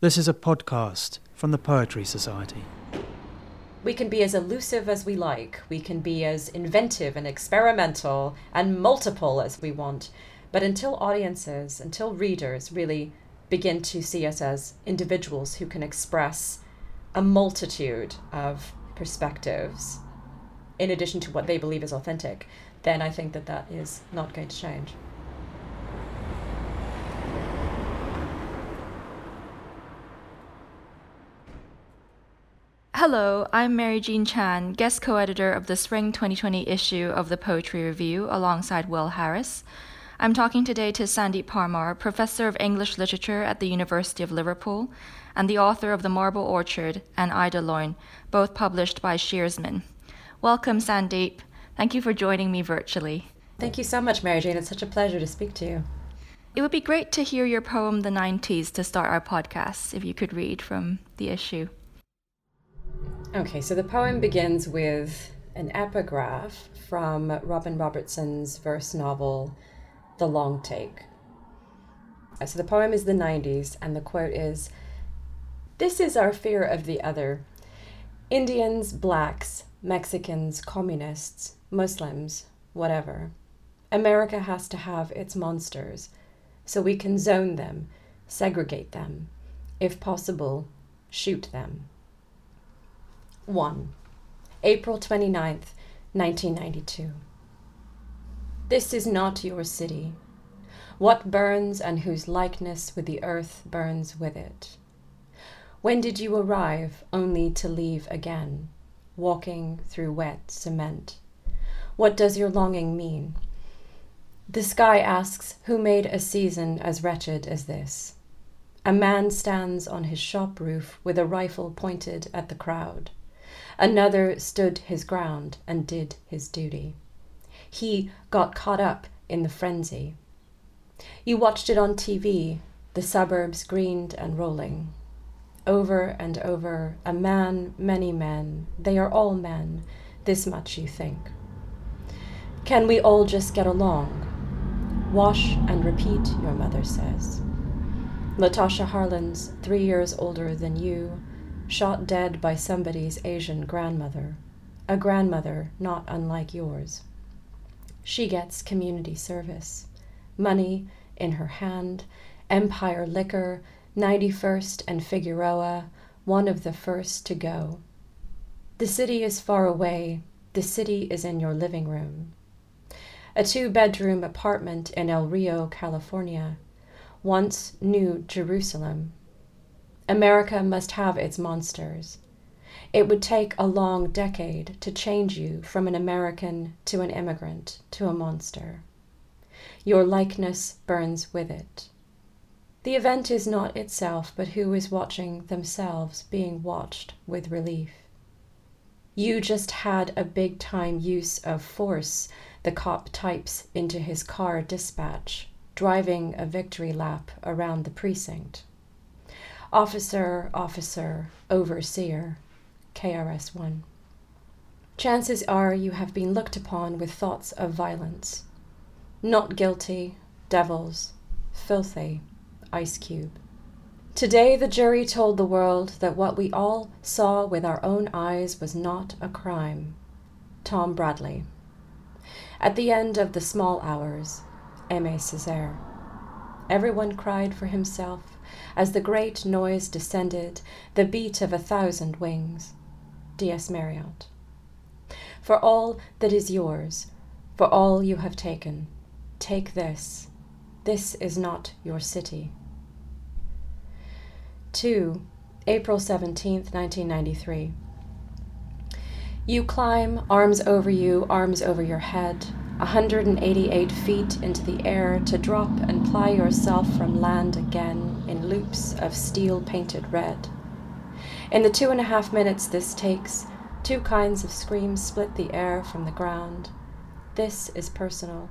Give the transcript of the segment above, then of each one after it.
This is a podcast from the Poetry Society. We can be as elusive as we like. We can be as inventive and experimental and multiple as we want. But until audiences, until readers really begin to see us as individuals who can express a multitude of perspectives in addition to what they believe is authentic, then I think that that is not going to change. Hello, I'm Mary Jean Chan, guest co editor of the spring 2020 issue of the Poetry Review alongside Will Harris. I'm talking today to Sandeep Parmar, professor of English literature at the University of Liverpool and the author of The Marble Orchard and Eidolon, both published by Shearsman. Welcome, Sandeep. Thank you for joining me virtually. Thank you so much, Mary Jean. It's such a pleasure to speak to you. It would be great to hear your poem, The 90s, to start our podcast, if you could read from the issue. Okay, so the poem begins with an epigraph from Robin Robertson's verse novel, The Long Take. Uh, so the poem is the 90s, and the quote is This is our fear of the other. Indians, blacks, Mexicans, communists, Muslims, whatever. America has to have its monsters, so we can zone them, segregate them, if possible, shoot them. 1. April 29th, 1992. This is not your city. What burns and whose likeness with the earth burns with it? When did you arrive only to leave again, walking through wet cement? What does your longing mean? The sky asks, Who made a season as wretched as this? A man stands on his shop roof with a rifle pointed at the crowd. Another stood his ground and did his duty. He got caught up in the frenzy. You watched it on TV, the suburbs greened and rolling. Over and over, a man, many men, they are all men, this much you think. Can we all just get along? Wash and repeat, your mother says. Latasha Harlins, three years older than you, shot dead by somebody's Asian grandmother, a grandmother not unlike yours. She gets community service, money in her hand, Empire Liquor, 91st and Figueroa, one of the first to go. The city is far away, the city is in your living room. A two bedroom apartment in El Rio, California, once New Jerusalem, America must have its monsters. It would take a long decade to change you from an American to an immigrant to a monster. Your likeness burns with it. The event is not itself, but who is watching themselves being watched with relief. You just had a big time use of force, the cop types into his car dispatch, driving a victory lap around the precinct. Officer, Officer, Overseer, KRS 1. Chances are you have been looked upon with thoughts of violence. Not guilty, devils, filthy, Ice Cube. Today, the jury told the world that what we all saw with our own eyes was not a crime. Tom Bradley. At the end of the small hours, Aimé Césaire. Everyone cried for himself as the great noise descended, the beat of a thousand wings. D.S. Marriott. For all that is yours, for all you have taken, take this. This is not your city. 2. April 17th, 1993. You climb, arms over you, arms over your head, 188 feet into the air to drop and ply yourself from land again in loops of steel painted red. In the two and a half minutes this takes, two kinds of screams split the air from the ground. This is personal.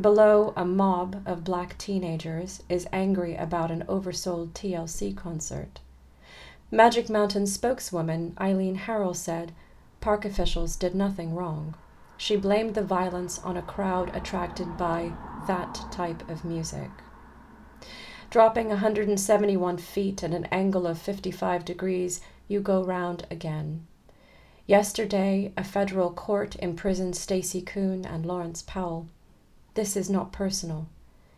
Below, a mob of black teenagers is angry about an oversold TLC concert. Magic Mountain spokeswoman Eileen Harrell said park officials did nothing wrong. She blamed the violence on a crowd attracted by that type of music. Dropping 171 feet at an angle of 55 degrees, you go round again. Yesterday, a federal court imprisoned Stacey Koon and Lawrence Powell. This is not personal.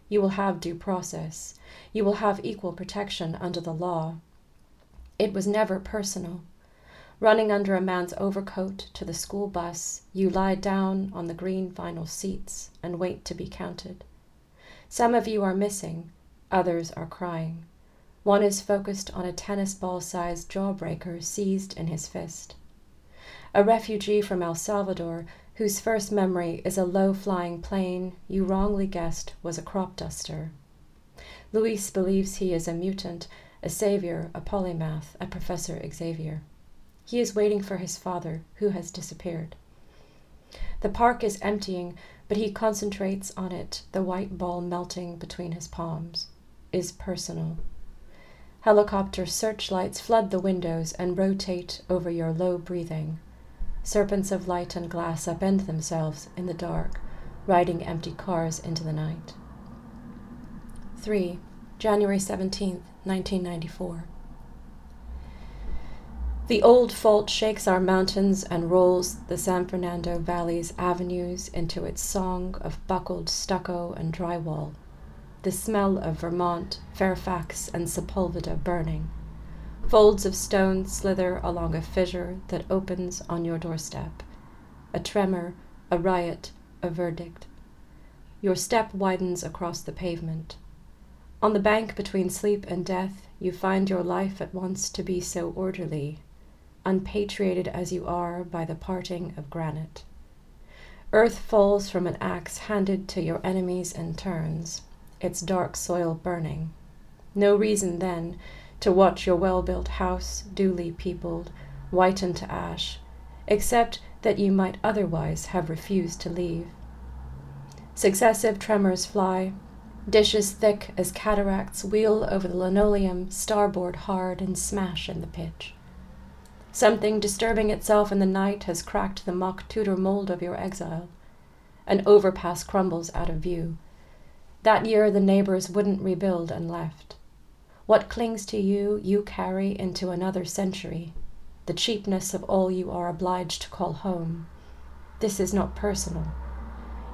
You will have due process. You will have equal protection under the law. It was never personal. Running under a man's overcoat to the school bus, you lie down on the green vinyl seats and wait to be counted. Some of you are missing, others are crying. One is focused on a tennis ball sized jawbreaker seized in his fist. A refugee from El Salvador, whose first memory is a low flying plane you wrongly guessed was a crop duster. Luis believes he is a mutant, a savior, a polymath, a Professor Xavier. He is waiting for his father, who has disappeared. The park is emptying, but he concentrates on it, the white ball melting between his palms, is personal. Helicopter searchlights flood the windows and rotate over your low breathing. Serpents of light and glass upend themselves in the dark, riding empty cars into the night. 3. January 17th, 1994. The old fault shakes our mountains and rolls the San Fernando Valley's avenues into its song of buckled stucco and drywall, the smell of Vermont, Fairfax, and Sepulveda burning. Folds of stone slither along a fissure that opens on your doorstep. A tremor, a riot, a verdict. Your step widens across the pavement. On the bank between sleep and death, you find your life at once to be so orderly unpatriated as you are by the parting of granite. Earth falls from an axe handed to your enemies and turns, its dark soil burning. No reason, then, to watch your well built house, duly peopled, whiten to ash, except that you might otherwise have refused to leave. Successive tremors fly, dishes thick as cataracts wheel over the linoleum, starboard hard, and smash in the pitch. Something disturbing itself in the night has cracked the mock Tudor mold of your exile. An overpass crumbles out of view. That year the neighbors wouldn't rebuild and left. What clings to you, you carry into another century. The cheapness of all you are obliged to call home. This is not personal.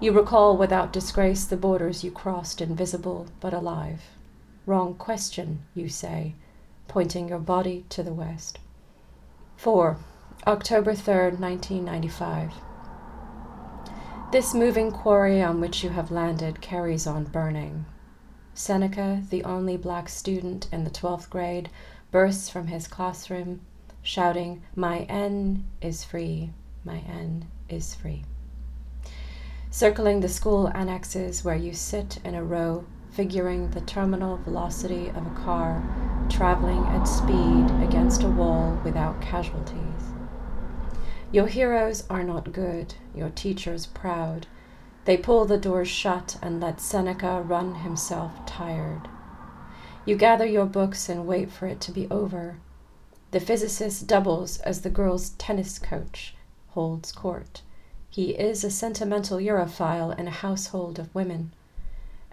You recall without disgrace the borders you crossed, invisible but alive. Wrong question, you say, pointing your body to the west. 4. October 3rd, 1995. This moving quarry on which you have landed carries on burning. Seneca, the only black student in the 12th grade, bursts from his classroom, shouting, My N is free, my N is free. Circling the school annexes where you sit in a row, figuring the terminal velocity of a car traveling at speed against a wall without casualties. Your heroes are not good, your teachers proud. They pull the doors shut and let Seneca run himself tired. You gather your books and wait for it to be over. The physicist doubles as the girls' tennis coach, holds court. He is a sentimental Europhile in a household of women.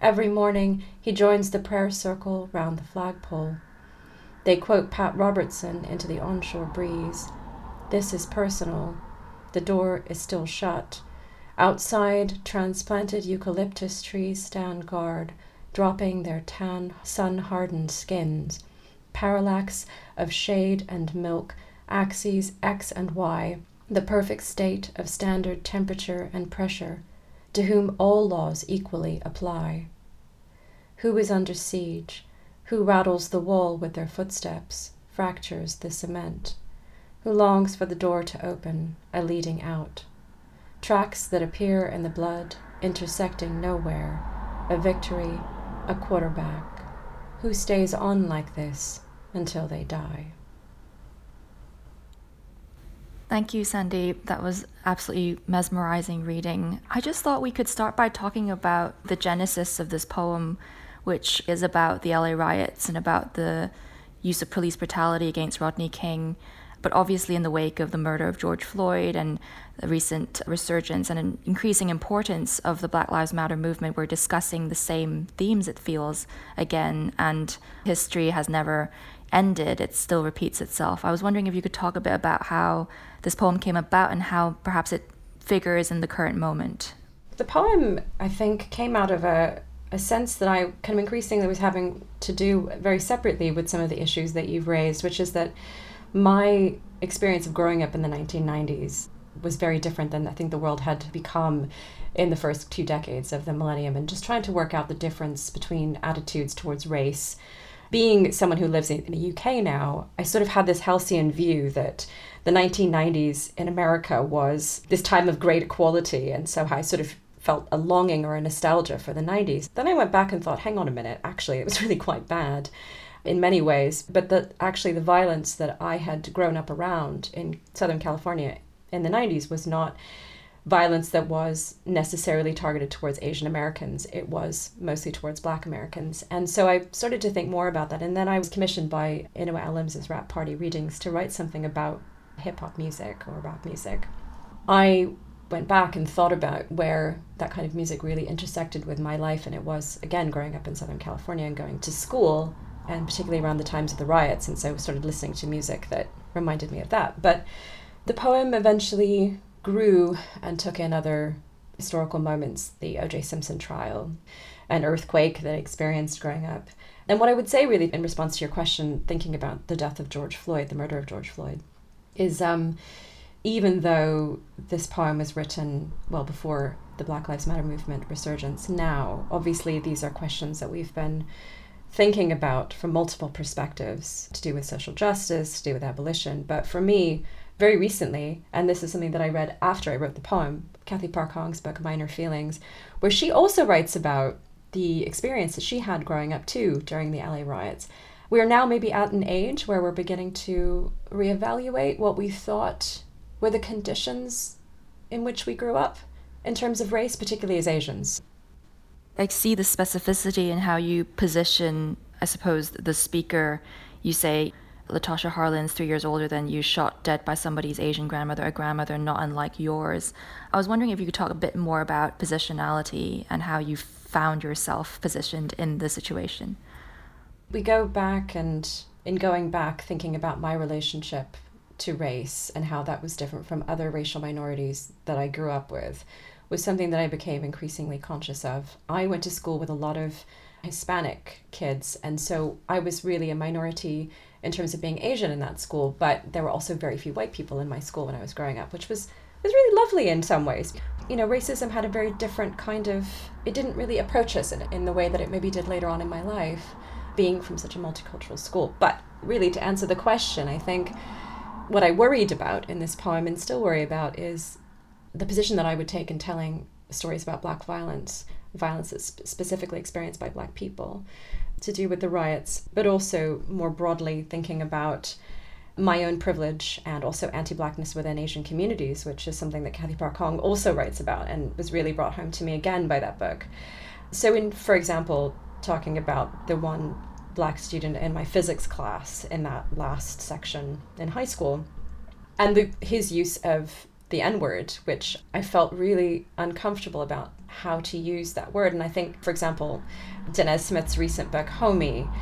Every morning he joins the prayer circle round the flagpole. They quote Pat Robertson into the onshore breeze. This is personal. The door is still shut. Outside, transplanted eucalyptus trees stand guard, dropping their tan, sun hardened skins. Parallax of shade and milk, axes X and Y, the perfect state of standard temperature and pressure, to whom all laws equally apply. Who is under siege? who rattles the wall with their footsteps, fractures the cement, who longs for the door to open, a leading out. Tracks that appear in the blood, intersecting nowhere, a victory, a quarterback. Who stays on like this until they die? Thank you, Sandeep. That was absolutely mesmerizing reading. I just thought we could start by talking about the genesis of this poem which is about the LA riots and about the use of police brutality against Rodney King. But obviously, in the wake of the murder of George Floyd and the recent resurgence and an increasing importance of the Black Lives Matter movement, we're discussing the same themes, it feels, again. And history has never ended, it still repeats itself. I was wondering if you could talk a bit about how this poem came about and how perhaps it figures in the current moment. The poem, I think, came out of a, a sense that I kind of increasingly was having to do very separately with some of the issues that you've raised, which is that my experience of growing up in the 1990s was very different than I think the world had become in the first two decades of the millennium, and just trying to work out the difference between attitudes towards race. Being someone who lives in the UK now, I sort of had this halcyon view that the 1990s in America was this time of great equality, and so I sort of felt a longing or a nostalgia for the 90s. Then I went back and thought, hang on a minute, actually, it was really quite bad in many ways, but that actually the violence that I had grown up around in Southern California in the 90s was not violence that was necessarily targeted towards Asian Americans. It was mostly towards Black Americans. And so I started to think more about that. And then I was commissioned by Inua Ellams' Rap Party Readings to write something about hip hop music or rap music. I went back and thought about where that kind of music really intersected with my life. And it was, again, growing up in Southern California and going to school, and particularly around the times of the riots. And so I started listening to music that reminded me of that. But the poem eventually grew and took in other historical moments the O.J. Simpson trial, an earthquake that I experienced growing up. And what I would say, really, in response to your question, thinking about the death of George Floyd, the murder of George Floyd, is um, even though this poem was written well before the Black Lives Matter movement resurgence, now, obviously, these are questions that we've been thinking about from multiple perspectives to do with social justice, to do with abolition. But for me, very recently, and this is something that I read after I wrote the poem, Cathy Park Hong's book, Minor Feelings, where she also writes about the experience that she had growing up too during the LA riots. We are now maybe at an age where we're beginning to reevaluate what we thought were the conditions in which we grew up in terms of race, particularly as Asians. I see the specificity in how you position, I suppose, the speaker. You say, Latasha Harlins three years older than you, shot dead by somebody's Asian grandmother, a grandmother not unlike yours. I was wondering if you could talk a bit more about positionality and how you found yourself positioned in the situation. We go back, and in going back, thinking about my relationship to race and how that was different from other racial minorities that I grew up with was something that I became increasingly conscious of. I went to school with a lot of Hispanic kids, and so I was really a minority in terms of being Asian in that school, but there were also very few white people in my school when I was growing up, which was was really lovely in some ways. You know, racism had a very different kind of it didn't really approach us in, in the way that it maybe did later on in my life, being from such a multicultural school. But really to answer the question, I think what I worried about in this poem and still worry about is the position that I would take in telling stories about black violence, violence that's specifically experienced by black people to do with the riots, but also more broadly thinking about my own privilege and also anti blackness within Asian communities, which is something that Cathy Park Hong also writes about and was really brought home to me again by that book. So, in, for example, talking about the one black student in my physics class in that last section in high school, and the, his use of the N word, which I felt really uncomfortable about how to use that word. And I think, for example, Danez Smith's recent book, Homie,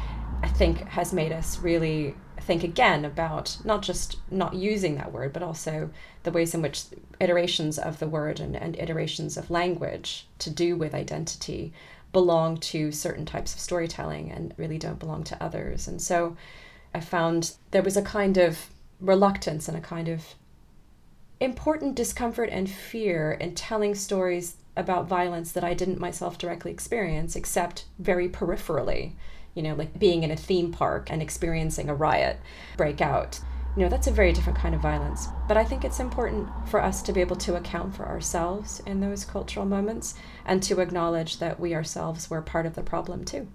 I think has made us really think again about not just not using that word, but also the ways in which iterations of the word and, and iterations of language to do with identity belong to certain types of storytelling and really don't belong to others. And so I found there was a kind of reluctance and a kind of important discomfort and fear in telling stories about violence that I didn't myself directly experience, except very peripherally. You know, like being in a theme park and experiencing a riot break out. You know, that's a very different kind of violence. But I think it's important for us to be able to account for ourselves in those cultural moments and to acknowledge that we ourselves were part of the problem too.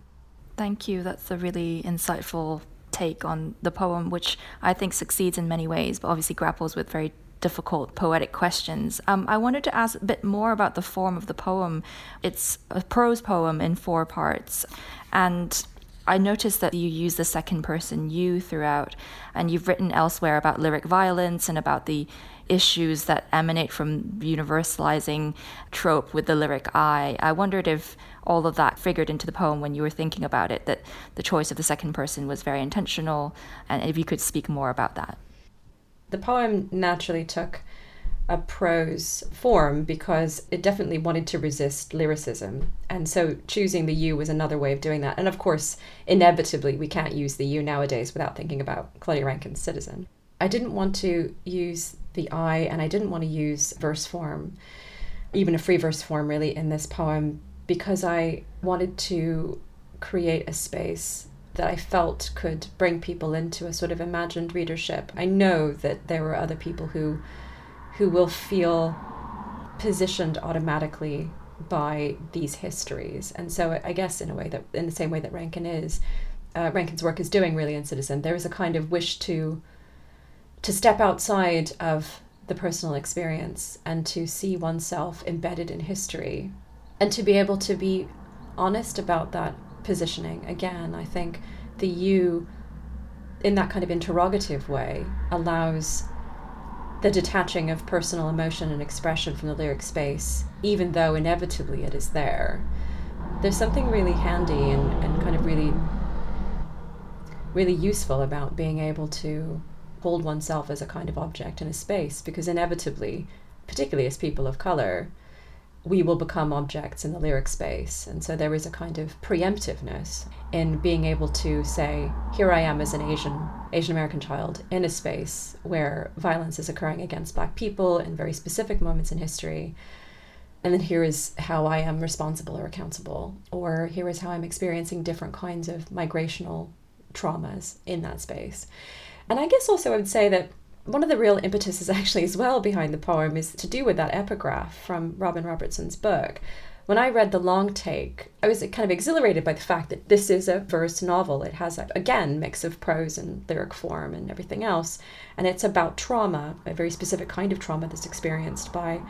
Thank you. That's a really insightful take on the poem, which I think succeeds in many ways, but obviously grapples with very difficult poetic questions. Um, I wanted to ask a bit more about the form of the poem. It's a prose poem in four parts, and I noticed that you use the second person you throughout, and you've written elsewhere about lyric violence and about the issues that emanate from universalizing trope with the lyric I. I wondered if all of that figured into the poem when you were thinking about it, that the choice of the second person was very intentional, and if you could speak more about that. The poem naturally took a prose form because it definitely wanted to resist lyricism. And so choosing the you was another way of doing that. And of course, inevitably, we can't use the you nowadays without thinking about Claudia Rankine's Citizen. I didn't want to use the I and I didn't want to use verse form, even a free verse form, really, in this poem because I wanted to create a space that I felt could bring people into a sort of imagined readership. I know that there were other people who who will feel positioned automatically by these histories. And so I guess in a way that in the same way that Rankin is, uh, Rankine's work is doing really in Citizen, there is a kind of wish to to step outside of the personal experience and to see oneself embedded in history and to be able to be honest about that positioning. Again, I think the you in that kind of interrogative way allows the detaching of personal emotion and expression from the lyric space, even though inevitably it is there. There's something really handy and, and kind of really really useful about being able to hold oneself as a kind of object in a space because inevitably, particularly as people of color, we will become objects in the lyric space. And so there is a kind of preemptiveness in being able to say, here I am as an Asian Asian American child in a space where violence is occurring against black people in very specific moments in history. And then here is how I am responsible or accountable, or here is how I'm experiencing different kinds of migrational traumas in that space. And I guess also I would say that one of the real impetuses actually as well behind the poem is to do with that epigraph from Robin Robertson's book. When I read the long take, I was kind of exhilarated by the fact that this is a verse novel. It has, a, again, mix of prose and lyric form and everything else. And it's about trauma, a very specific kind of trauma that's experienced by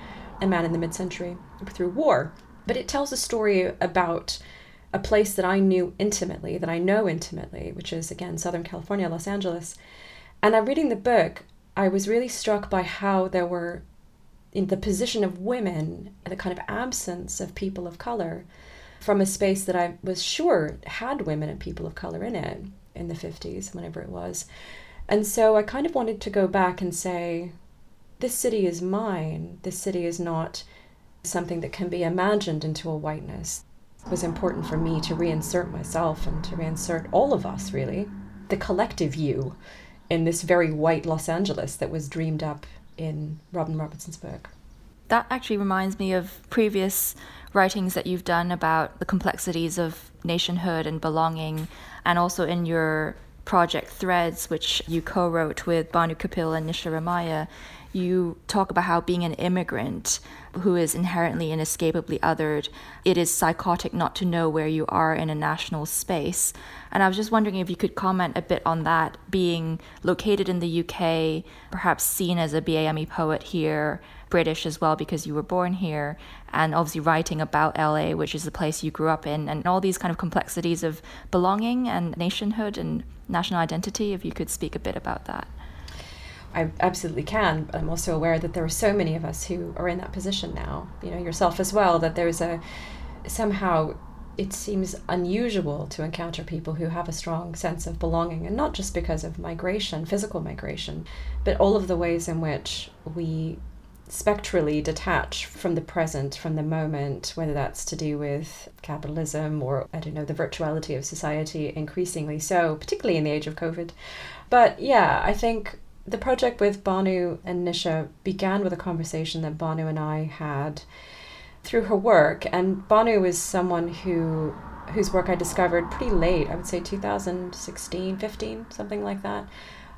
a man in the mid century through war. But it tells a story about a place that I knew intimately, that I know intimately, which is, again, Southern California, Los Angeles. And I'm reading the book, I was really struck by how there were, in the position of women, the kind of absence of people of color from a space that I was sure had women and people of color in it in the 50s, whenever it was. And so I kind of wanted to go back and say, this city is mine. This city is not something that can be imagined into a whiteness. It was important for me to reinsert myself and to reinsert all of us, really, the collective you in this very white Los Angeles that was dreamed up in Robin Robertson's book. That actually reminds me of previous writings that you've done about the complexities of nationhood and belonging, and also in your project Threads, which you co wrote with Bhanu Kapil and Nisha Ramayya, you talk about how being an immigrant who is inherently inescapably othered, it is psychotic not to know where you are in a national space. And I was just wondering if you could comment a bit on that, being located in the UK, perhaps seen as a BAME poet here, British as well because you were born here, and obviously writing about LA, which is the place you grew up in, and all these kind of complexities of belonging and nationhood and national identity, if you could speak a bit about that. I absolutely can. But I'm also aware that there are so many of us who are in that position now. You know, yourself as well. That there's a somehow it seems unusual to encounter people who have a strong sense of belonging, and not just because of migration, physical migration, but all of the ways in which we spectrally detach from the present, from the moment, whether that's to do with capitalism or, I don't know, the virtuality of society, increasingly so, particularly in the age of COVID. But yeah, I think the project with Bhanu and Nisha began with a conversation that Bhanu and I had through her work. And Bhanu is someone who whose work I discovered pretty late, I would say 2016, 15, something like that.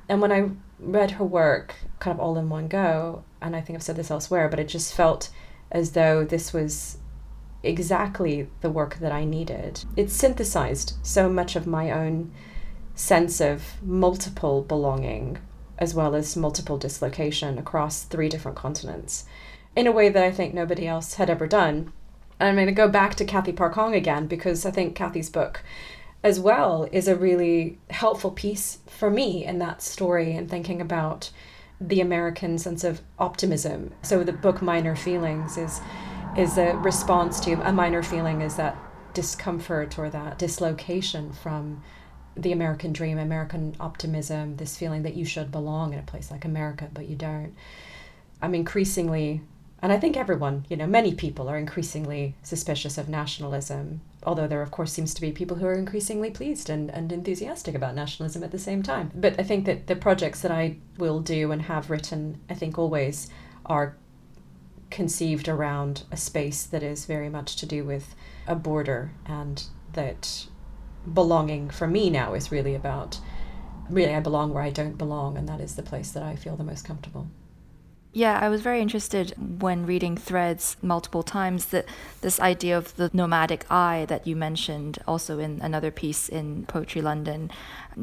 And when I read her work kind of all in one go, and I think I've said this elsewhere, but it just felt as though this was exactly the work that I needed. It synthesized so much of my own sense of multiple belonging as well as multiple dislocation across three different continents in a way that I think nobody else had ever done. And I'm going to go back to Cathy Park Hong again because I think Cathy's book as well is a really helpful piece for me in that story and thinking about the American sense of optimism. So the book Minor Feelings is is a response to a minor feeling is that discomfort or that dislocation from the American dream, American optimism, this feeling that you should belong in a place like America, but you don't. I'm increasingly, and I think everyone, you know, many people are increasingly suspicious of nationalism, although there, of course, seems to be people who are increasingly pleased and, and enthusiastic about nationalism at the same time. But I think that the projects that I will do and have written, I think always are conceived around a space that is very much to do with a border and that belonging for me now is really about really I belong where I don't belong and that is the place that I feel the most comfortable. Yeah, I was very interested when reading threads multiple times that this idea of the nomadic I that you mentioned also in another piece in Poetry London.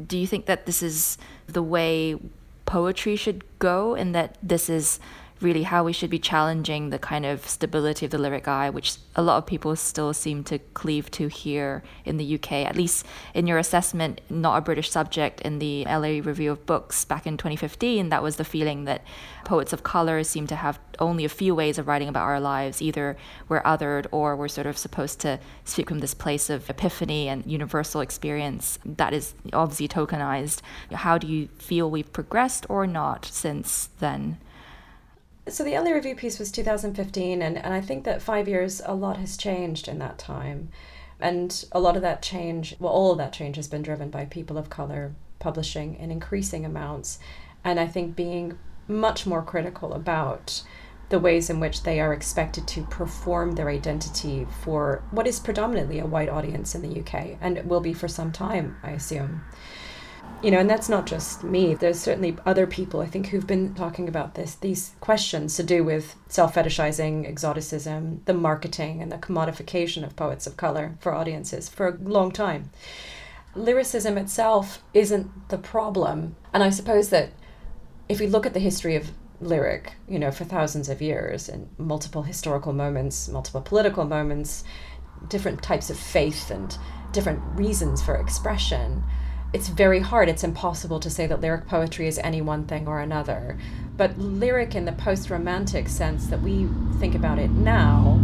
Do you think that this is the way poetry should go and that this is really how we should be challenging the kind of stability of the lyric I, which a lot of people still seem to cleave to here in the UK. At least in your assessment, not a British subject in the LA Review of Books back in 2015, that was the feeling that poets of color seem to have only a few ways of writing about our lives. Either we're othered or we're sort of supposed to speak from this place of epiphany and universal experience that is obviously tokenized. How do you feel we've progressed or not since then? So the LA Review piece was 2015, and, and I think that five years, a lot has changed in that time. And a lot of that change, well, all of that change has been driven by people of color publishing in increasing amounts. And I think being much more critical about the ways in which they are expected to perform their identity for what is predominantly a white audience in the UK, and it will be for some time, I assume you know, and that's not just me. There's certainly other people I think who've been talking about this, these questions to do with self fetishizing, exoticism, the marketing, and the commodification of poets of color for audiences for a long time. Lyricism itself isn't the problem. And I suppose that if we look at the history of lyric, you know, for thousands of years and multiple historical moments, multiple political moments, different types of faith and different reasons for expression it's very hard, it's impossible to say that lyric poetry is any one thing or another. But lyric, in the post romantic sense that we think about it now,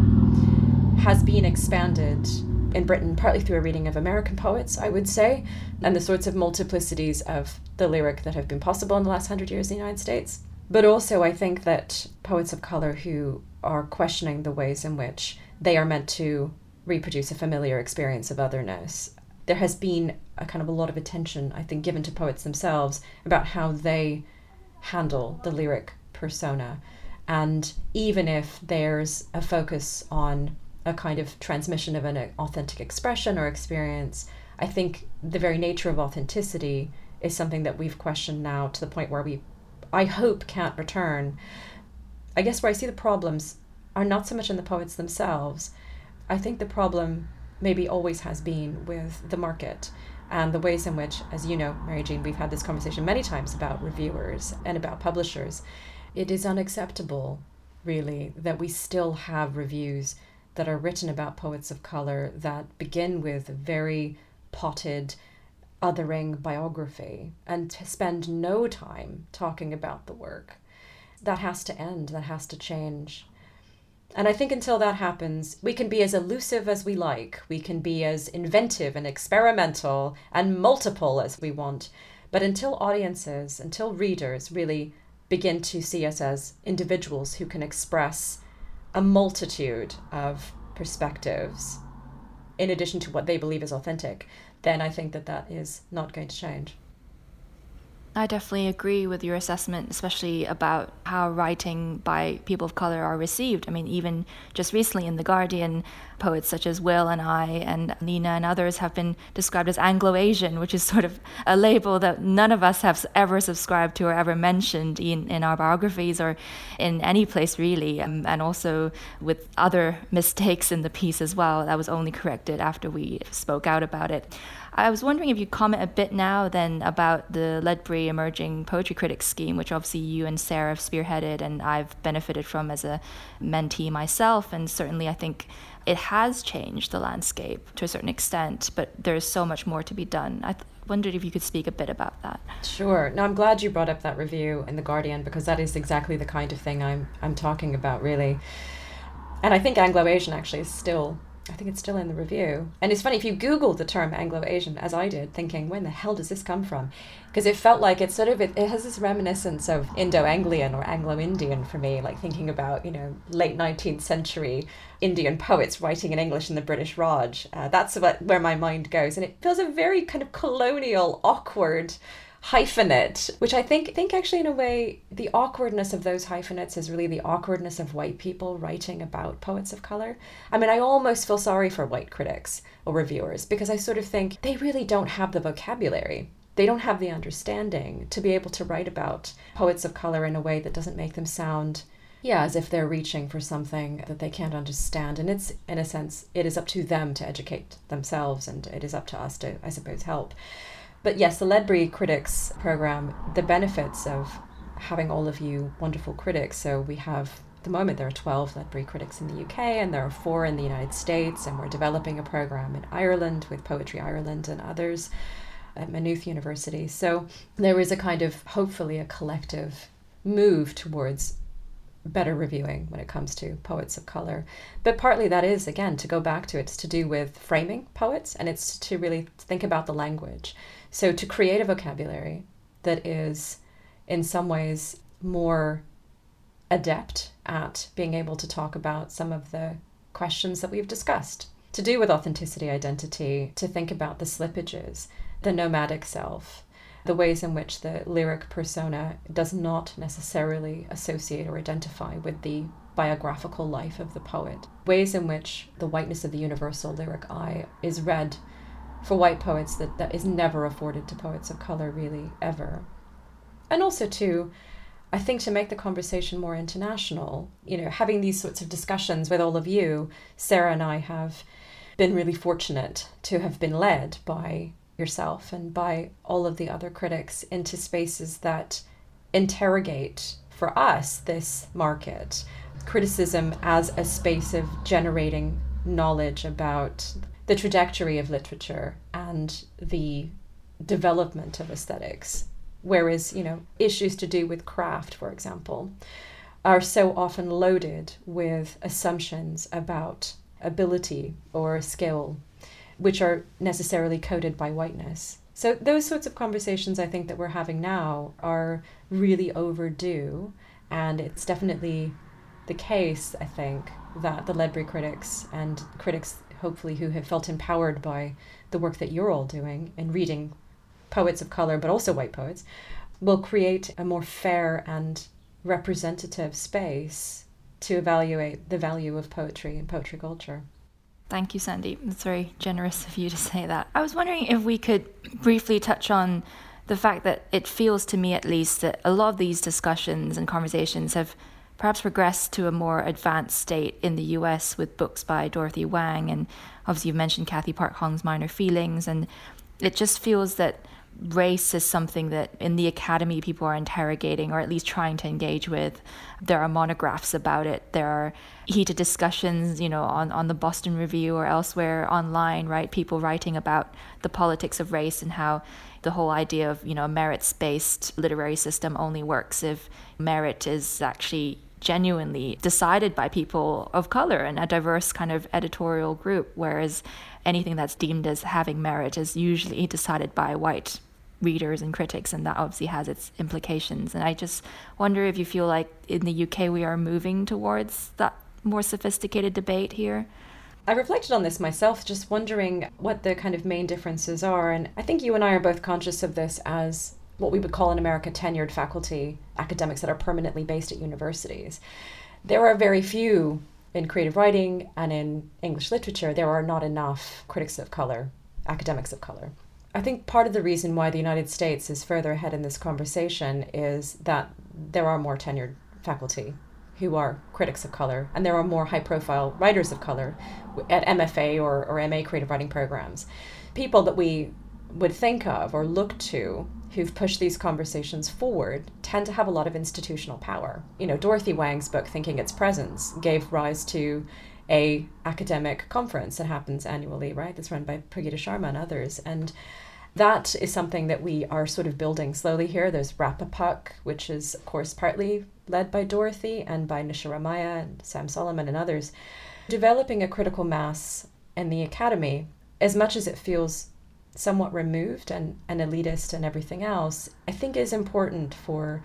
has been expanded in Britain, partly through a reading of American poets, I would say, and the sorts of multiplicities of the lyric that have been possible in the last hundred years in the United States. But also, I think that poets of color who are questioning the ways in which they are meant to reproduce a familiar experience of otherness there has been a kind of a lot of attention, I think, given to poets themselves about how they handle the lyric persona. And even if there's a focus on a kind of transmission of an authentic expression or experience, I think the very nature of authenticity is something that we've questioned now to the point where we, I hope, can't return. I guess where I see the problems are not so much in the poets themselves. I think the problem maybe always has been with the market and the ways in which, as you know, Mary Jean, we've had this conversation many times about reviewers and about publishers. It is unacceptable, really, that we still have reviews that are written about poets of color that begin with very potted, othering biography and spend no time talking about the work. That has to end, that has to change. And I think until that happens, we can be as elusive as we like. We can be as inventive and experimental and multiple as we want. But until audiences, until readers really begin to see us as individuals who can express a multitude of perspectives in addition to what they believe is authentic, then I think that that is not going to change. I definitely agree with your assessment, especially about how writing by people of color are received. I mean, even just recently in The Guardian, poets such as Will and I and Nina and others have been described as Anglo Asian, which is sort of a label that none of us have ever subscribed to or ever mentioned in, in our biographies or in any place really. Um, and also with other mistakes in the piece as well, that was only corrected after we spoke out about it. I was wondering if you comment a bit now then about the Ledbury Emerging Poetry Critics Scheme, which obviously you and Sarah have spearheaded and I've benefited from as a mentee myself. And certainly I think it has changed the landscape to a certain extent, but there's so much more to be done. I th- wondered if you could speak a bit about that. Sure. No, I'm glad you brought up that review in the Guardian because that is exactly the kind of thing I'm I'm talking about really. And I think Anglo Asian actually is still I think it's still in the review. And it's funny if you Google the term Anglo Asian, as I did, thinking, when the hell does this come from? Because it felt like it's sort of, it, it has this reminiscence of Indo Anglian or Anglo Indian for me, like thinking about, you know, late 19th century Indian poets writing in English in the British Raj. Uh, that's what, where my mind goes. And it feels a very kind of colonial, awkward, hyphenate, which I think think actually in a way the awkwardness of those hyphenates is really the awkwardness of white people writing about poets of color. I mean, I almost feel sorry for white critics or reviewers because I sort of think they really don't have the vocabulary. They don't have the understanding to be able to write about poets of color in a way that doesn't make them sound yeah, as if they're reaching for something that they can't understand. And it's, in a sense, it is up to them to educate themselves, and it is up to us to, I suppose, help. But yes, the Ledbury Critics program, the benefits of having all of you wonderful critics. So we have at the moment there are 12 Ledbury critics in the UK and there are four in the United States and we're developing a program in Ireland with Poetry Ireland and others at Maynooth University. So there is a kind of hopefully a collective move towards better reviewing when it comes to poets of color. But partly that is, again, to go back to it's to do with framing poets and it's to really think about the language. So, to create a vocabulary that is in some ways more adept at being able to talk about some of the questions that we've discussed. To do with authenticity, identity, to think about the slippages, the nomadic self, the ways in which the lyric persona does not necessarily associate or identify with the biographical life of the poet, ways in which the whiteness of the universal lyric I is read for white poets that, that is never afforded to poets of color, really, ever. And also, too, I think to make the conversation more international, you know, having these sorts of discussions with all of you, Sarah and I have been really fortunate to have been led by yourself and by all of the other critics into spaces that interrogate for us this market criticism as a space of generating knowledge about the trajectory of literature and the development of aesthetics. Whereas, you know, issues to do with craft, for example, are so often loaded with assumptions about ability or skill, which are necessarily coded by whiteness. So, those sorts of conversations I think that we're having now are really overdue. And it's definitely the case, I think, that the Ledbury critics and critics hopefully who have felt empowered by the work that you're all doing in reading poets of color, but also white poets, will create a more fair and representative space to evaluate the value of poetry and poetry culture. Thank you, Sandy. It's very generous of you to say that. I was wondering if we could briefly touch on the fact that it feels to me, at least, that a lot of these discussions and conversations have perhaps progressed to a more advanced state in the US with books by Dorothy Wang. And obviously, you've mentioned Cathy Park Hong's Minor Feelings. And it just feels that race is something that in the academy people are interrogating or at least trying to engage with. There are monographs about it. There are heated discussions, you know, on, on the Boston Review or elsewhere online, right? People writing about the politics of race and how the whole idea of, you know, a merits based literary system only works if merit is actually genuinely decided by people of color and a diverse kind of editorial group, whereas anything that's deemed as having merit is usually decided by white readers and critics, and that obviously has its implications. And I just wonder if you feel like in the UK we are moving towards that more sophisticated debate here. I reflected on this myself, just wondering what the kind of main differences are. And I think you and I are both conscious of this as what we would call in America tenured faculty, academics that are permanently based at universities. There are very few in creative writing and in English literature, there are not enough critics of color, academics of color. I think part of the reason why the United States is further ahead in this conversation is that there are more tenured faculty who are critics of color, and there are more high profile writers of color at MFA or, or MA creative writing programs. People that we would think of or look to who've pushed these conversations forward tend to have a lot of institutional power. You know, Dorothy Wang's book Thinking Its Presence gave rise to a academic conference that happens annually, right? That's run by Prageeta Sharma and others. And that is something that we are sort of building slowly here. There's Rapapuk, which is, of course, partly led by Dorothy and by Nisha Ramayya and Sam Solomon and others, developing a critical mass in the academy, as much as it feels somewhat removed and, and elitist and everything else, I think is important for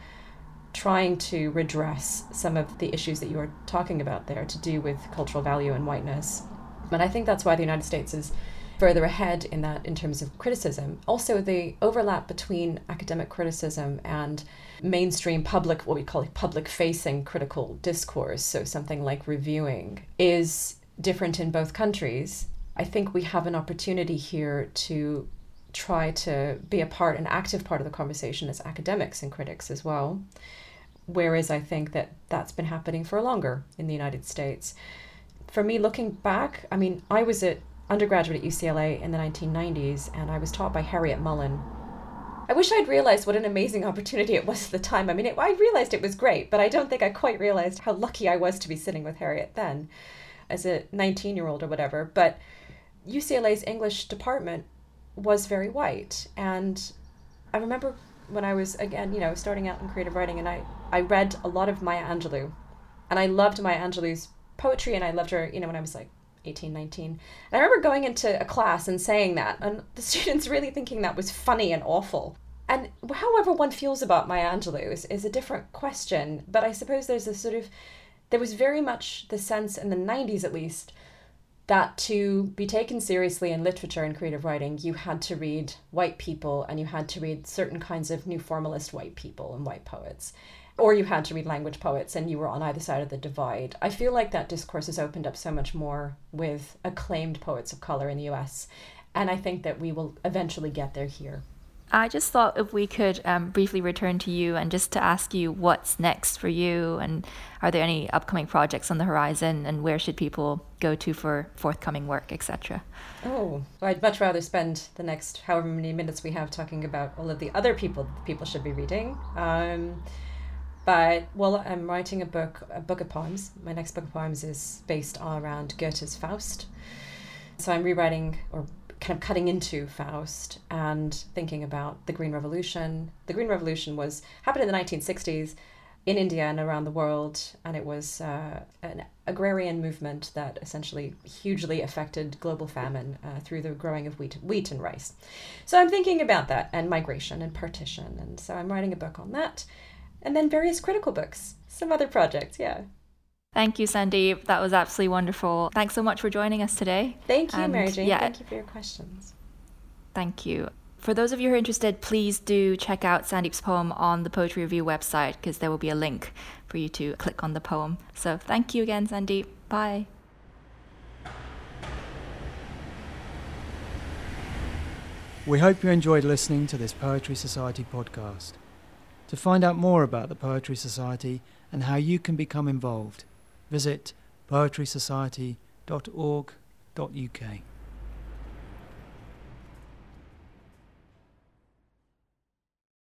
trying to redress some of the issues that you are talking about there to do with cultural value and whiteness. And I think that's why the United States is further ahead in that in terms of criticism. Also, the overlap between academic criticism and mainstream public, what we call public facing critical discourse, so something like reviewing, is different in both countries. I think we have an opportunity here to try to be a part, an active part of the conversation as academics and critics as well. Whereas I think that that's been happening for longer in the United States. For me, looking back, I mean, I was at undergraduate at UCLA in the 1990s and I was taught by Harryette Mullen. I wish I'd realized what an amazing opportunity it was at the time. I mean, it, I realized it was great, but I don't think I quite realized how lucky I was to be sitting with Harriet then as a 19 year old or whatever. But UCLA's English department was very white. And I remember when I was, again, you know, starting out in creative writing, and I, I read a lot of Maya Angelou. And I loved Maya Angelou's poetry, and I loved her, you know, when I was like 18, 19. And I remember going into a class and saying that, and the students really thinking that was funny and awful. And however one feels about Maya Angelou is, is a different question, but I suppose there's a sort of, there was very much the sense in the 90s at least that to be taken seriously in literature and creative writing, you had to read white people and you had to read certain kinds of new formalist white people and white poets. Or you had to read language poets and you were on either side of the divide. I feel like that discourse has opened up so much more with acclaimed poets of color in the US. And I think that we will eventually get there here. I just thought if we could um, briefly return to you and just to ask you what's next for you and are there any upcoming projects on the horizon and where should people go to for forthcoming work, etc. Oh, I'd much rather spend the next however many minutes we have talking about all of the other people people should be reading. Um, but well, I'm writing a book, a book of poems. My next book of poems is based around Goethe's Faust. So I'm rewriting or kind of cutting into Faust and thinking about the Green Revolution. The Green Revolution was happened in the 1960s in India and around the world, and it was uh, an agrarian movement that essentially hugely affected global famine uh, through the growing of wheat, wheat and rice. So I'm thinking about that and migration and partition, and so I'm writing a book on that, and then various critical books, some other projects, yeah. Thank you, Sandeep. That was absolutely wonderful. Thanks so much for joining us today. Thank you, and, Mary Jean. Yeah, Thank you for your questions. Thank you. For those of you who are interested, please do check out Sandeep's poem on the Poetry Review website because there will be a link for you to click on the poem. So thank you again, Sandeep. Bye. We hope you enjoyed listening to this Poetry Society podcast. To find out more about the Poetry Society and how you can become involved, visit poetrysociety.org.uk.